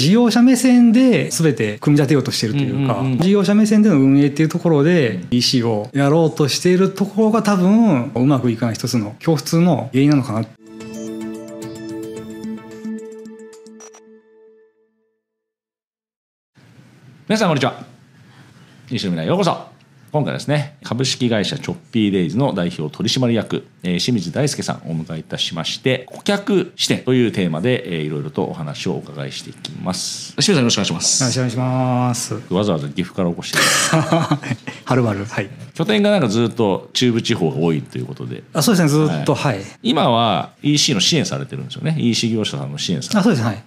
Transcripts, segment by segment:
事業者目線で全て組み立てようとしてるというか、事業者目線での運営っていうところで EC をやろうとしているところが多分うまくいかない一つの共通の原因なのかな。皆さんこんにちは。西野未来ようこそ今回はですね株式会社チョッピーデイズの代表取締役、えー清水大輔さんをお迎えいたしまして顧客視点というテーマで、えーいろいろとお話をお伺いしていきます。清水さんよろしくお願いします。よろしくお願いします。わざわざ岐阜から起こして はるばる。はい。拠点がなんかずっと中部地方が多いということで。あそうですね。ずっとはい。今は EC の支援されてるんですよね。EC 業者さんの支援さあそうですはい。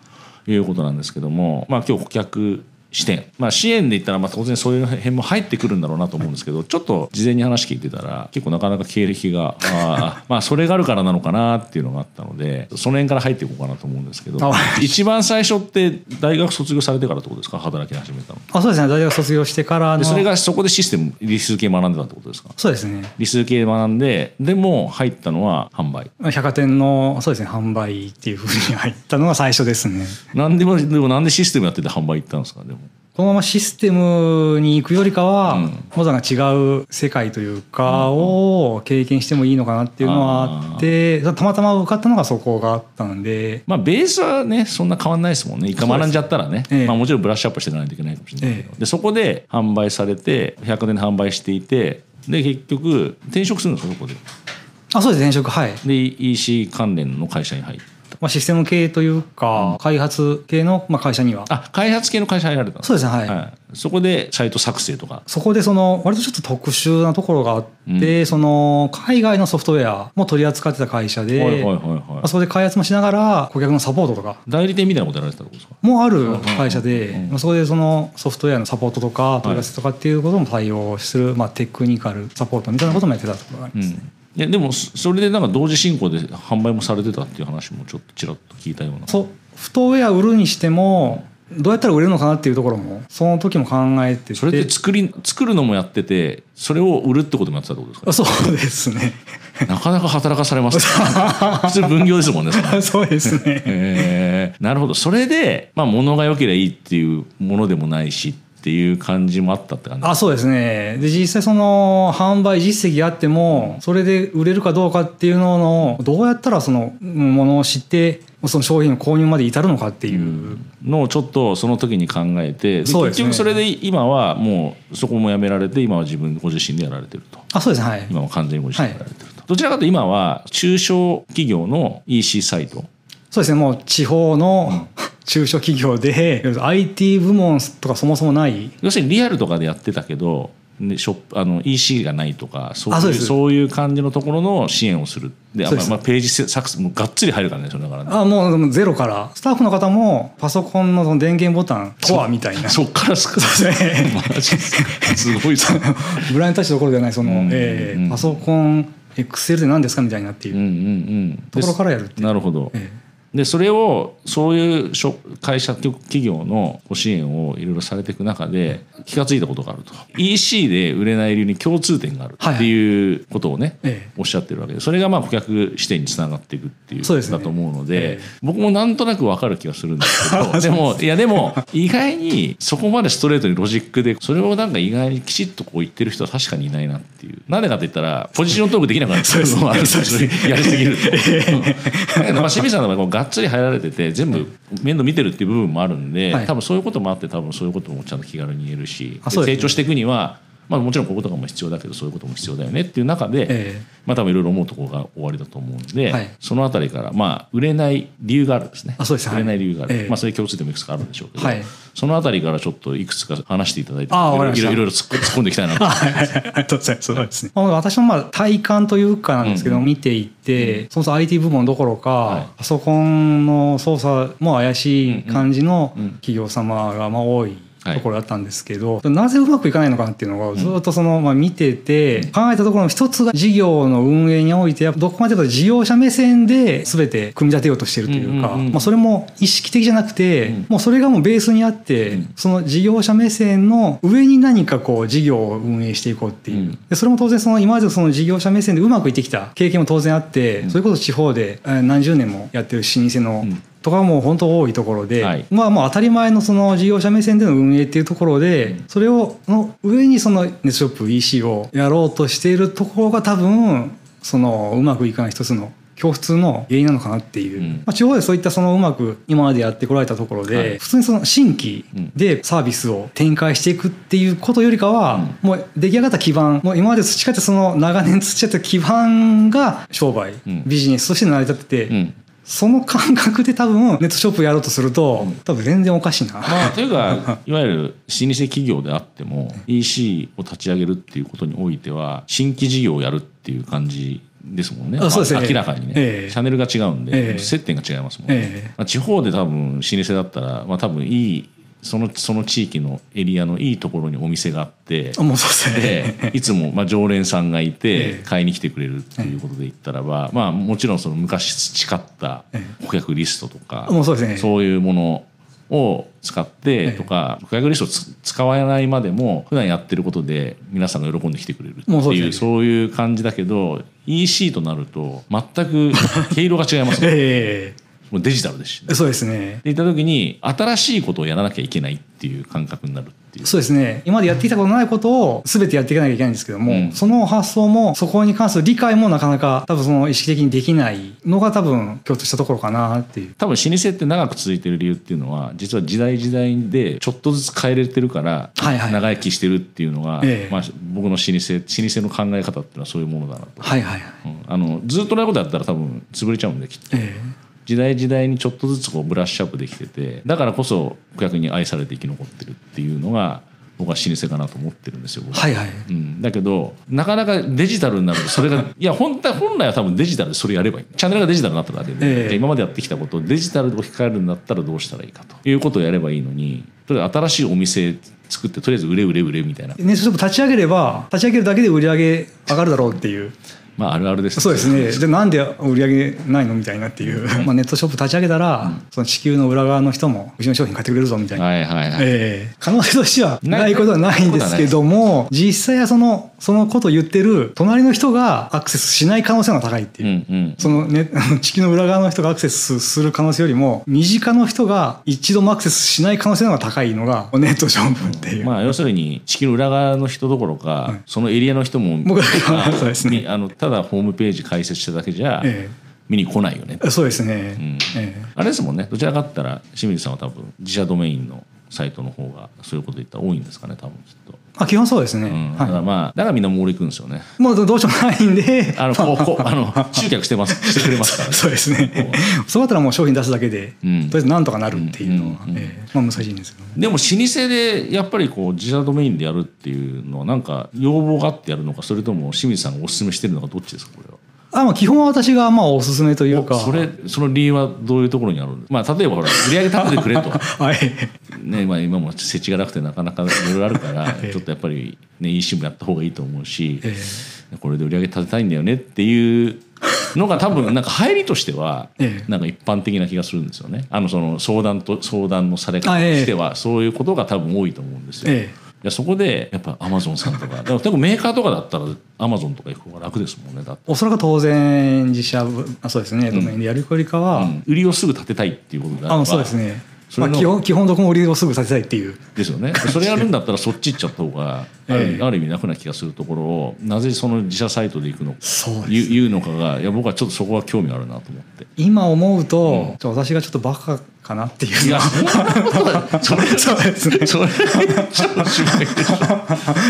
ということなんですけども、まあ、今日顧客視点、まあ、支援で言ったらまあ当然そういう辺も入ってくるんだろうなと思うんですけど ちょっと事前に話聞いてたら結構なかなか経歴があー まあそれがあるからなのかなっていうのがあったのでその辺から入っていこうかなと思うんですけどあ一番最初って大学卒業されてからってことですか？働き始めたの。あそうですね。大学卒業してからのでそれがそこでシステム理数系学んでたってことですか？そうですね。理数系学んででも入ったのは販売。百貨店のそうですね販売っていうふうに入ったのが最初ですね。なんでもでもなんでシステムやってて販売行ったんですか？でもこのままシステムに行くよりかは、うん。モザが違う世界というかを経験してもいいのかなっていうのはあって、たまたま受かったのがそこがあったので、まあベースはねそんな変わんないですもんね。一回学んじゃったらね、ええ。まあ、もちろんブラッシュアップしていかないといけないかもしれないけど、えでそこで販売されて100年で販売していてで結局転職するんですかそこで。あそうです。転職はい。で EC 関連の会社に入ったまあ、システム系というか、開発系のまあ会社には。あ開発系の会社に入られたんそうですねはい。はい、そこでサイト作成とか。そこでその割とちょっと特殊なところがあって、その海外のソフトウェアも取り扱ってた会社で、はいはいはいまはあそこで開発もしながら顧客のサポートとか。い代理店みたいなことやられてたってことですかもある会社で、まあそこでそのソフトウェアのサポートとか問い合わせとかっていうことも対応する、まあ、テクニカルサポートみたいなこともやってたところがあります、うんいやでもそそれでなんか同時進行で販売もされてたっていう話もちょっとちらっと聞いたような。ソフトウェア売るにしてもどうやったら売れるのかなっていうところもその時も考えてて。それって作り作るのもやっててそれを売るってこともやってたってことですか？あそうですね。なかなか働かされます、ね、普通分業ですもんね。そうですね。えー。なるほど。それで、まあ、物が良ければいいっていうものでもないしっていう感じもあったって感じ？あそうですね。で実際その販売実績あってもそれで売れるかどうかっていうののどうやったらそのものを知ってその商品の購入まで至るのかっていう、のをちょっとその時に考えてでそうですね。結局それで今はもうそこもやめられて今は自分ご自身でやられてると。あそうですね。はい。今は完全にご自身でやられてると、どちらかというと今は中小企業の EC サイト。そうですね。もう地方の中小企業で IT 部門とかそもそもない。要するにリアルとかでやってたけどでショップあの EC がないとかそういうあそういう感じのところの支援をする。でまあまあ、ページ作成もうがっつり入るからねそれだからね。あもうゼロから。スタッフの方もパソコンのその電源ボタンとはみたいな。そっからすか。すごいですねブラインドタッチどころではないその、うんえうん。ーパソコンエクセルで何ですかみたいなっていうところからやるっていう。なるほど、えでそれをそういうしょ会社企業のご支援をいろいろされていく中で気が付いたことがあると。EC で売れない理由に共通点があるってい。うことをね、ええ。おっしゃってるわけでそれがまあ顧客視点につながっていくっていうそうですねだと思うのでええ。僕もなんとなく分かる気がするんですけど でもいやでも意外にそこまでストレートにロジックでそれをなんか意外にきちっとこう言ってる人は確かにいないなっていう。なんでかって言ったらポジショントークできなくなっちゃうのもあるんですよやりすぎると。まあ清水さんのっつり入られてて全部面倒見てるっていう部分もあるんで、はい。多分そういうこともあって多分そういうこともちゃんと気軽に言えるし、成長していくには、まあ、もちろんこういうことも必要だけどそういうことも必要だよねっていう中で、ええ。まあ多分いろいろ思うところが終わりだと思うんで、はい。そのあたりからまあ売れない理由があるんですね。あそうです。はい。売れない理由がある、ええ。まあそういう共通点もいくつかあるんでしょうけど、はい。そのあたりからちょっといくつか話していただいていろいろ突っ込んでいきたいなとはいはい はい。ありがとうございます。そうですねまあ私のまあ体感というかなんですけど、うんうん。見ていて、そもそも IT 部門どころか、はい。パソコンの操作も怪しい感じのうんうん企業様がまあ多いはいところだったんですけど、なぜうまくいかないのかなっていうのをずっとその、まあ、見てて考えたところの一つが事業の運営においてやっぱどこまでか事業者目線で全て組み立てようとしてるというか、うんうんうん。まあ、それも意識的じゃなくて、うん。もうそれがもうベースにあって、うん。その事業者目線の上に何かこう事業を運営していこうっていう、うん。でそれも当然その今までその事業者目線でうまくいってきた経験も当然あって、うん。それこそ地方でえー何十年もやってる老舗のうんとかも本当多いところで、はい。まあもう当たり前のその事業者目線での運営っていうところで、それをの上にそのネットショップ EC をやろうとしているところが多分そのうまくいかない一つの共通の原因なのかなっていう、うん。まあ、地方でそういったそのうまく今までやってこられたところで、はい。普通にその新規でサービスを展開していくっていうことよりかは、もう出来上がった基盤もう今まで培ってその長年培った基盤が商売、うん。ビジネスとして成り立ってて、うんその感覚で多分ネットショップやろうとすると、多分全然おかしいな。まあ、というか いわゆる老舗企業であっても EC を立ち上げるっていうことにおいては新規事業をやるっていう感じですもんね。ね。まあ明らかにね、ええ。チャンネルが違うんで、ええ。接点が違いますもんね、ええ。まあ、地方で多分老舗だったら、まあ、多分いいそのその地域のエリアのいいところにお店があってあもうそうですね。でいつもまあ常連さんがいえてえ買いに来てくれるっていうことで言ったらば、まあ、もちろんその昔培った顧客リストとか、もうそうですね。そういうものを使ってとか、顧客リストをつ使わないまでも普段やってることで皆さんが喜んで来てくれるっていうそういう感じだけど EC となると全く 毛色が違いますね。えもうデジタルですしね。えそうですね。でいった時に新しいことをやらなきゃいけないっていう感覚になるっていう。そうですね。今までやってきたことないことを全てやっていかなきゃいけないんですけども、うんその発想もそこに関する理解もなかなか多分その意識的にできないのが多分共通したところかなっていう。多分老舗って長く続いてる理由っていうのは実は時代時代でちょっとずつ変えれてるからはいはい長生きしてるっていうのが、ええまあ、僕の老舗老舗の考え方っていうのはそういうものだなと、はいはいはい。うんあのずっと同じことやったら多分潰れちゃうんできっとえ時代時代にちょっとずつこうブラッシュアップできててだからこそ顧客に愛されて生き残ってるっていうのが僕は老舗かなと思ってるんですよ。はいはい。うん、だけどなかなかデジタルになるとそれが いや本当は本来は多分デジタルでそれやればいいチャンネルがデジタルになっただけで、ええじゃあ今までやってきたことをデジタルで置き換えるんだったらどうしたらいいかということをやればいいのにとりあえず新しいお店作ってとりあえず売れ売れ売れみたいなネットショップ立ち上げれば立ち上げるだけで売り上げ上がるだろうっていう。まああるあるですそうですね。じゃあなんで売り上げないのみたいなっていう。まあネットショップ立ち上げたら、その地球の裏側の人もうちの商品買ってくれるぞみたいな。はいはいはい、ええ。可能性としてはないことはないんですけども実際はそのそのことを言ってる隣の人がアクセスしない可能性が高いっていう。う、んうん。そのね 地球の裏側の人がアクセスする可能性よりも身近の人が一度もアクセスしない可能性の方が高いのがネットショップっていう、まあ要するに地球の裏側の人どころか、そのエリアの人も僕はまあ そうですね。みあのただホームページ開設しただけじゃえ見に来ないよね、えそうですね、ん。ええ。あれですもんね。どちらかって言ったら清水さんは多分自社ドメインのサイトの方がそういうこと言ったら多いんですかね多分きっと、あ基本そうですね、うん、だからはまあだからみんなモール行くんですよね。い、もうどうしようもないんで。あの こうこうあの集客してます。してくれますからね。そうですねそうだったらもう商品出すだけで、うん。とりあえずなんとかなるっていうのは、うんうんうん。ええ。まあ難しいんですよでも老舗でやっぱりこう自社ドメインでやるっていうのはなんか要望があってやるのかそれとも清水さんがお勧めしてるのかどっちですかこれは？あまあ基本は私がまあおすすめというか。おそれその理由はどういうところにあるんですまあ例えばほら売り上げ立ててくれと。はい。ねまあ、今も設置がなくてなかなかいろいろあるから ええ。ちょっとやっぱりね EC もやった方がいいと思うし、えこれで売り上げ立てたいんだよねっていうのが多分なんか入りとしては ええ。なんか一般的な気がするんですよね。あのその相談と相談のされ方としてはそういうことが多分多いと思うんですよ。ええいやそこでやっぱアマゾンさんとかでも多分メーカーとかだったらアマゾンとか行く方が楽ですもんねだって、おそらく当然自社部あそうですねドメインでやるよりかは、うん。売りをすぐ立てたいっていうことであそうですね。まあ、基本基本どこも売りをすぐさせたいっていう。ですよね。それやるんだったらそっち行っちゃった方がある,、ええ。ある意味楽な気がするところをなぜその自社サイトで行くのかそうです言うのかがいや僕はちょっとそこは興味あるなと思って。今思うと、ちょ私がちょっとバカかなっていういや、そ そうですね。それ、ちょっと心配でしょ。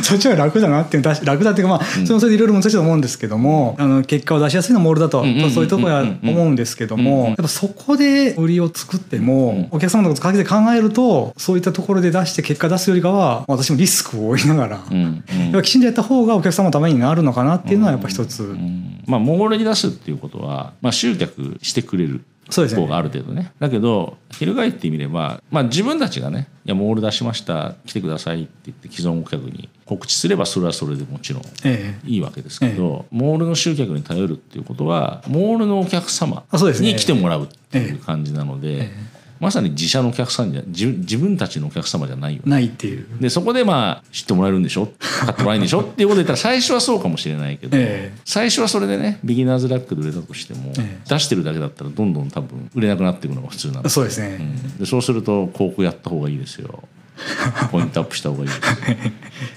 そっちは楽だなっていう楽だっていうかまあ、それもそれでいろいろ難しいと思うんですけどもあの結果を出しやすいのはモールだと、んうんうんうんそういうところは思うんですけども、やっぱそこで売りを作っても、お客様のことかけて考えるとそういったところで出して結果出すよりかは私もリスクを負いながら、うんうん。やっぱきちんとやった方がお客様のためになるのかなっていうのはやっぱ一つ、うんまあ、モールに出すっていうことは、まあ、集客してくれるそうですね。方がある程度ね。だけど翻ってみれば、まあ、自分たちがね「いやモール出しました来てください」って言って既存顧客に告知すればそれはそれでもちろんええ。いいわけですけど、モールの集客に頼るっていうことはモールのお客様に来てもらうっていう感じなので、まさに自社のお客さんじゃ自自分たちのお客様じゃないよね。ないっていう。でそこでまあ知ってもらえるんでしょ？買ってもらえるんでしょ？っていうことで言ったら最初はそうかもしれないけど、ええ。最初はそれでねビギナーズラックで売れたとしても、ええ。出してるだけだったらどんどん多分売れなくなっていくのが普通なんでそうですね、うん。でそうすると広告やった方がいいですよポイントアップした方がいいです。よ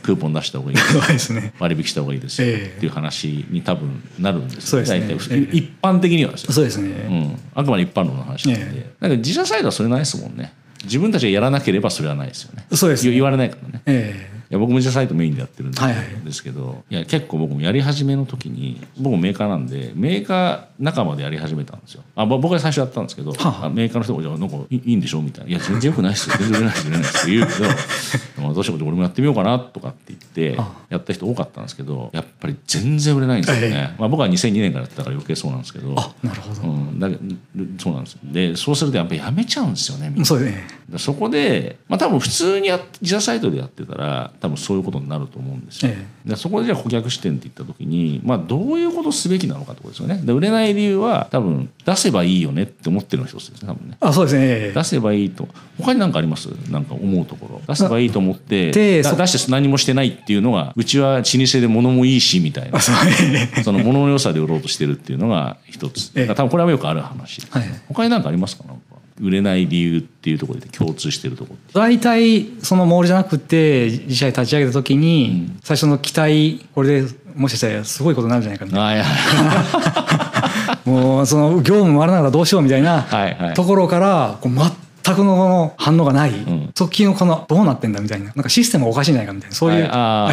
クーポン出した方がいいです。ね。割引した方がいいですよ、ええ。っていう話に多分なるんですそうですね。大体ええ一般的にはそうですね、うん、あくまで一般論の話なんで、えなんか自社サイドはそれないですもんね。自分たちがやらなければそれはないですよね。そうですね。言言われないからね。えいや僕も自社サイトメインでやってるんで,、すけどいや結構僕もやり始めの時に僕もメーカーなんでメーカー仲間でやり始めたんですよ。あぼ僕が最初やったんですけど、はあ。あメーカーの人がじゃあなんかいいいんでしょみたいな「いや全然よくないっすよ。全然売れないです売れないです」って言うけど まあどうしよう俺もやってみようかなとかって言ってあ。やった人多かったんですけどやっぱり全然売れないんですよね、えまあ、僕は2002年からやってたから余計そうなんですけど。あなるほど、うん、だそうなんです。よでそうするとやっぱりやめちゃうんですよねみんな。そうですね。でそこで、まあ、多分普通に自社サイトでやってたら多分そういうことになると思うんですよ。えでそこでじゃあ顧客視点って言った時に、まあ、どういうことをすべきなのかってことですよね。で売れない理由は多分出せばいいよねって思ってるのが一つですね多分ね。あそうですね。ええ。出せばいいと。他に何かあります？なんか思うところ。出せばいいと思って出して何もしてないっていうのがうちは老舗で物もいいしみたいな。あ その物の良さで売ろうとしてるっていうのが一つ。多分これはよくある話はい他に何かありますか？なんか売れない理由っていうところで共通してるところ大体そのモールじゃなくて自社で立ち上げた時に、最初の期待これでもしかしたらすごいことになるんじゃないかみたいな。もうその業務回らなかったらどうしようみたいなところからこう全くの反応がない、ん。時のこのどうなってんだみたいな。なんかシステムがおかしいんじゃないかみたいな。そういう、は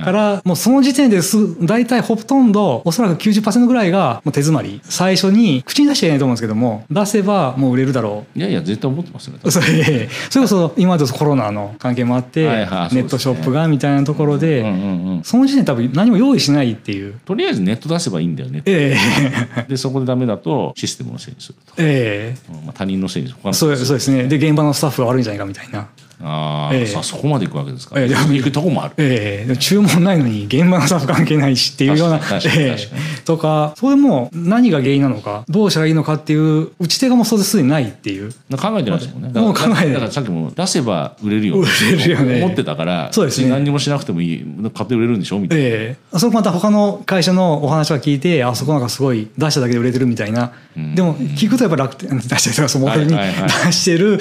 い。からもうその時点ですぐ大体ほとんどおそらく90%ぐらいがもう手詰まり。最初に口に出しちゃいないと思うんですけども出せばもう売れるだろう。いやいや絶対思ってますよねそれそれこそ今までコロナの関係もあって、はいはいネットショップがみたいなところで、うんうんうんその時点で多分何も用意しないっていう。とりあえずネット出せばいいんだよねえでそこでダメだとシステムのせいにすると、ええ。うんまあ、他人のせいに他えのそうですね。で現場のスタッフが悪いんじゃないかみたいな。ああ、ええ。さあそこまで行くわけですか、ええでも行くとこもある。ええでも注文ないのに現場のスタッフ関係ないしっていうようなええ確かに。とかそれも何が原因なのかどうしたらいいのかっていう打ち手がもうそれですでにないっていう。考えてないですもんね。もう考えてない。だからさっきも出せば売れるよ。売れるよね。思ってたからそうですね。何にもしなくてもいい買って売れるんでしょ？みたいな、ええ。それまた他の会社のお話は聞いてあそこなんかすごい出しただけで売れてるみたいな、うん。でも聞くとやっぱ楽天出したりとかそのモデルに出してる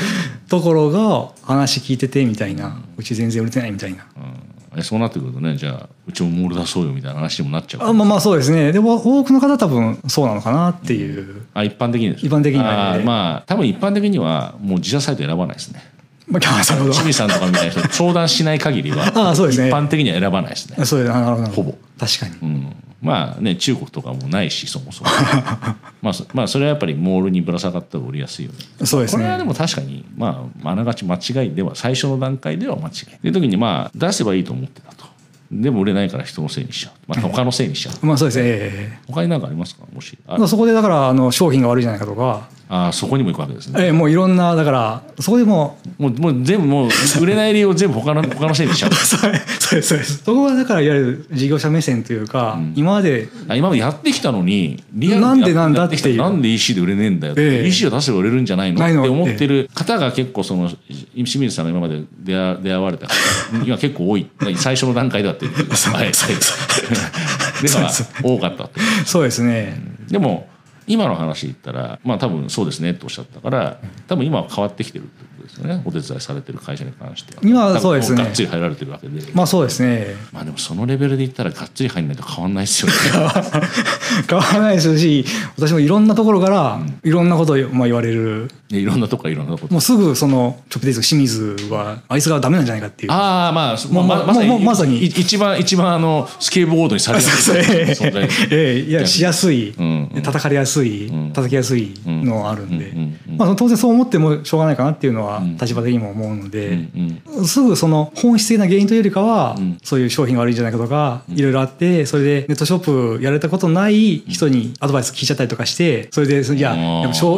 ところが話聞いててみたいなうち全然売れてないみたいな。うん。えそうなってくるとねじゃあうちもモール出そうよみたいな話にもなっちゃうあまあまあそうですね。でも多くの方は多分そうなのかなっていう、あ一般的にです。一般的にはまあ多分一般的にはもう自社サイト選ばないですね。まあ、なるほど清水さんとかみたいな人相談しない限りは あーそうですね。一般的には選ばないですね、そうですなるほど。ほぼ。確かに。うん、まあね中国とかもないしそもそも。まあそまあそれはやっぱりモールにぶら下がった方が売りやすいよね。そうですね。これはでも確かにまああながち間違いでは最初の段階では間違いっていう時にまあ出せばいいと思ってたと。でも売れないから人のせいにしちゃう、まあ、他のせいにしちゃう。まあそうですね。ええ他に何かありますか？もし。あそこでだからあの商品が悪いじゃないかとか、あそこにも行くわけですね。ええもういろんなだからそこでもうもうもう全部もう売れない理由を全部他の 他のせいにしちゃう。そうそうですそうです。そこはだからいわゆる事業者目線というか、今まであ今までやってきたのにリアなんでなんだっていう。なんで EC で売れねえんだよって、ええ。EC を出せば売れるんじゃないのって思ってる方が結構その清水さんが今まで出会出会われた方。今結構多い。最初の段階だって。いうはい。では多かったとそうですね、でも今の話言ったらまあ多分そうですねっておっしゃったから多分今は変わってきてるですよね。お手伝いされてる会社に関しては。今はそうですね。がっつり入られてるわけで。まあそうですね。まあでもそのレベルで言ったらがっつり入んないと変わんないですよね。変わらないですし私もいろんなところからいろんなことをまあ言われる。いろんなとこからいろんなこと。もうすぐその直接清水はあいつがダメなんじゃないかっていう。ああまあもうままさにもうまさに。い一番一番あのスケートボードにされる存在。ええいやしやすい、うんうん。叩かれやすい、ん。叩きやすいのはあるんで、うんうんうん。まあ、当然そう思ってもしょうがないかなっていうのは立場的にも思うので、うんすぐその本質的な原因というよりかは、ん。そういう商品が悪いんじゃないかとか、いろいろあってそれでネットショップやられたことない人にアドバイス聞いちゃったりとかしてそれでいや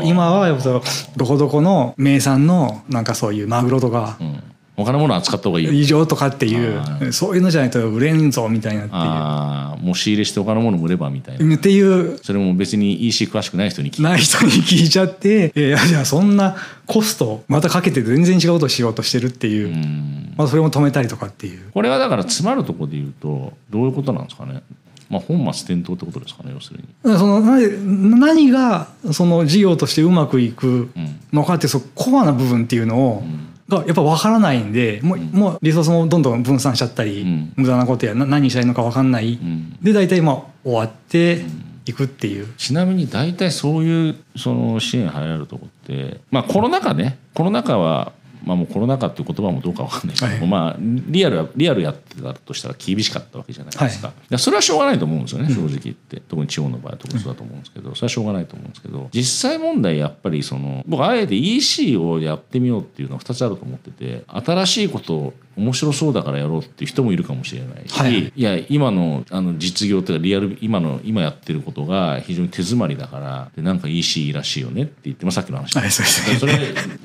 今はやっぱどこどこの名産のなんかそういうマグロとか、うん他のものを扱った方がいいよ。異常とかっていうそういうのじゃないと売れんぞみたいなってああもう仕入れして他のものを売ればみたいな。いうっていう。それも別に EC 詳しくない人に聞いて。ない人に聞いちゃっていやじゃあそんなコストまたかけて全然違うことをしようとしてるっていう、うん。まあ、それも止めたりとかっていう。これはだから詰まるところで言うとどういうことなんですかね。まあ本末転倒ってことですかね要するに。そのな何がその事業としてうまくいくのかっていうそのコアな部分っていうのを、がやっぱ分からないんでもう,、もうリソースもどんどん分散しちゃったり、うん。無駄なことやな何したらいいのか分かんない、ん。で大体まあ終わっていくっていう、ちなみに大体そういうその支援入られるとこってまあコロナ禍ね。コロナ禍はまあもうコロナ禍っていう言葉もどうかわかんないけども、はい。まあリアルはリアルやってたとしたら厳しかったわけじゃないですか,、はい。それはしょうがないと思うんですよね正直言って、特に地方の場合は特にそうだと思うんですけど、それはしょうがないと思うんですけど実際問題やっぱりその僕あえて EC をやってみようっていうのは2つあると思ってて新しいこと面白そうだからやろうっていう人もいるかもしれないし、はいい。や今のあの実業っていうかリアル今の今やってることが非常に手詰まりだからでなんか EC らしいよねって言って、まあ、さっきの話。はいそれ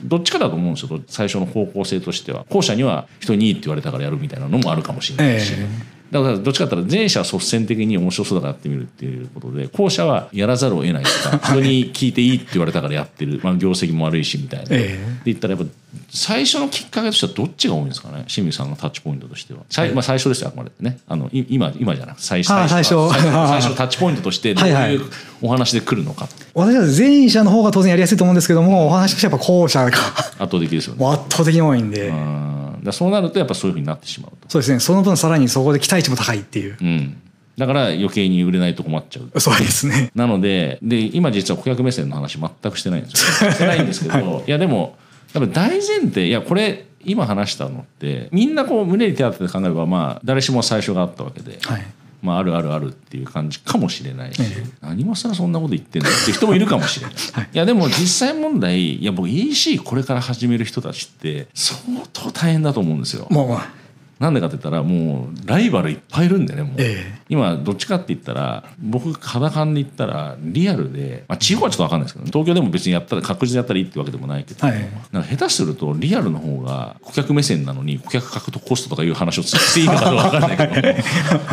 どっちかだと思うんですよ。最初の方向性としては。後者には人にいいって言われたからやるみたいなのもあるかもしれないし、えだからどっちかって言ったら前者は率先的に面白そうだからやってみるっていうことで後者はやらざるを得ないとか人に聞いていいって言われたからやってる、まあ、業績も悪いしみたいな、ええ。で言ったらやっぱ最初のきっかけとしてはどっちが多いんですかね。清水さんのタッチポイントとしては、最まあ、最初ですよあくまでね。あのい今今じゃなくて最あ最初。最 最初のタッチポイントとしてどうはい。うお話で来るのか。私は前者の方が当然やりやすいと思うんですけどもお話としてはやっぱ後者が圧倒的ですよね。圧倒的に多いんで、うんだそうなるとやっぱそういうふうになってしまうと、そうですね。その分さらにそこで期待値も高いっていう、うん、だから余計に売れないと困っちゃう。そうですね。なのでで今実は顧客目線の話全くしてないんですよ。してないんですけど、い、やでもやっぱ大前提いやこれ今話したのってみんなこう胸に手当てて考えればまあ誰しも最初があったわけで、はいまあ、あるあるあるっていう感じかもしれないし、ええ。何もさらそんなこと言ってんだって人もいるかもしれない。い、やでも実際問題いや僕 EC これから始める人たちって相当大変だと思うんですよ。もうなんでかって言ったらもうライバルいっぱいいるんでねもう、ええ。今どっちかって言ったら僕肌感で言ったらリアルで、まあ、地方はちょっと分かんないですけど東京でも別にやったら確実にやったらいいってわけでもないけど、はい。なんか下手するとリアルの方が顧客目線なのに顧客獲得コストとかいう話をしていいのかどうか分かんないけ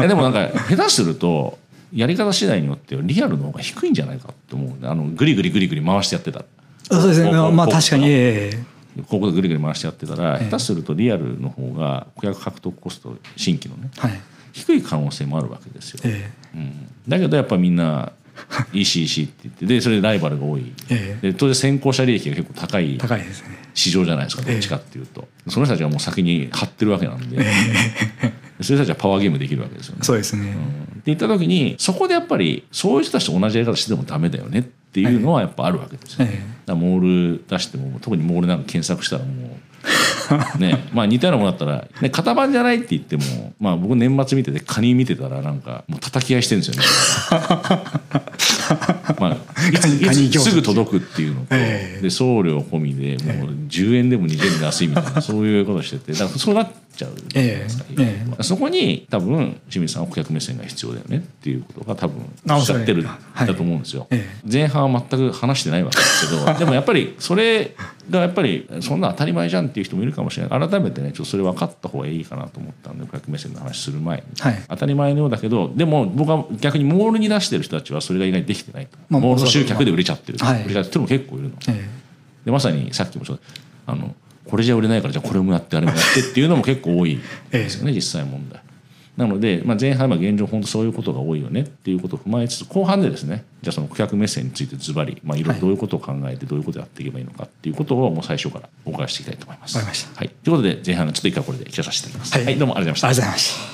ど。でもなんか下手するとやり方次第によってはリアルの方が低いんじゃないかって思うあのグリグリグリグリ回してやってた。らそうですね。まあ確かに。ええここでぐるぐる回してやってたら、ええ。下手するとリアルの方が顧客獲得コスト新規のねはい。低い可能性もあるわけですよ、えうん、だけどやっぱみんな ECC って言ってでそれでライバルが多い。ええ。で当然先行者利益が結構高いえ高いですね。市場じゃないですかどっちかっていうと、その人たちがもう先に張ってるわけなんで、そういう人たちはパワーゲームできるわけですよね。そうですね、うん。って言った時にそこでやっぱりそういう人たちと同じやり方してもダメだよねっていうのはやっぱあるわけですよ、ええだモール出しても特にモールなんか検索したらもうね まあ似たようなものだったら、ね、型番じゃないって言ってもまあ僕年末見ててカニ見てたらなんかもう叩き合いしてるんですよね。まあいついカニつすぐ届くっていうのと、ええ。で送料込みでもう10円でも20円で安いみたいな そういうことしててだからそうなっちゃうじゃないですか、ええそこに多分清水さんは顧客目線が必要だよねっていうことが多分あおっしゃってるんはいだと思うんですよ。え前半は全く話してないわけですけどでもやっぱりそれがやっぱりそんな当たり前じゃんっていう人もいるかもしれない。改めてねちょっとそれ分かった方がいいかなと思ったんで顧客目線の話する前に、はい。当たり前のようだけどでも僕は逆にモールに出してる人たちはそれが意外にできてないと、まあモールの集客で売れちゃってる、まあはい。売れちゃってる人も結構いるの。えでまさにさっきもちょっとあのこれじゃ売れないからじゃあこれもやってあれもやってっていうのも結構多いですよね、実際問題。なので、まあ、前半は現状本当そういうことが多いよねっていうことを踏まえつつ後半でですねじゃあその顧客目線についてズバリまあいろいろどういうことを考えてどういうことをやっていけばいいのかっていうことをもう最初からお伺いしていきたいと思います。わかりましたはい、ということで前半のちょっと一回これで聞かさせていただきます。はい。はい、どうもありがとうございました。えありがとうございました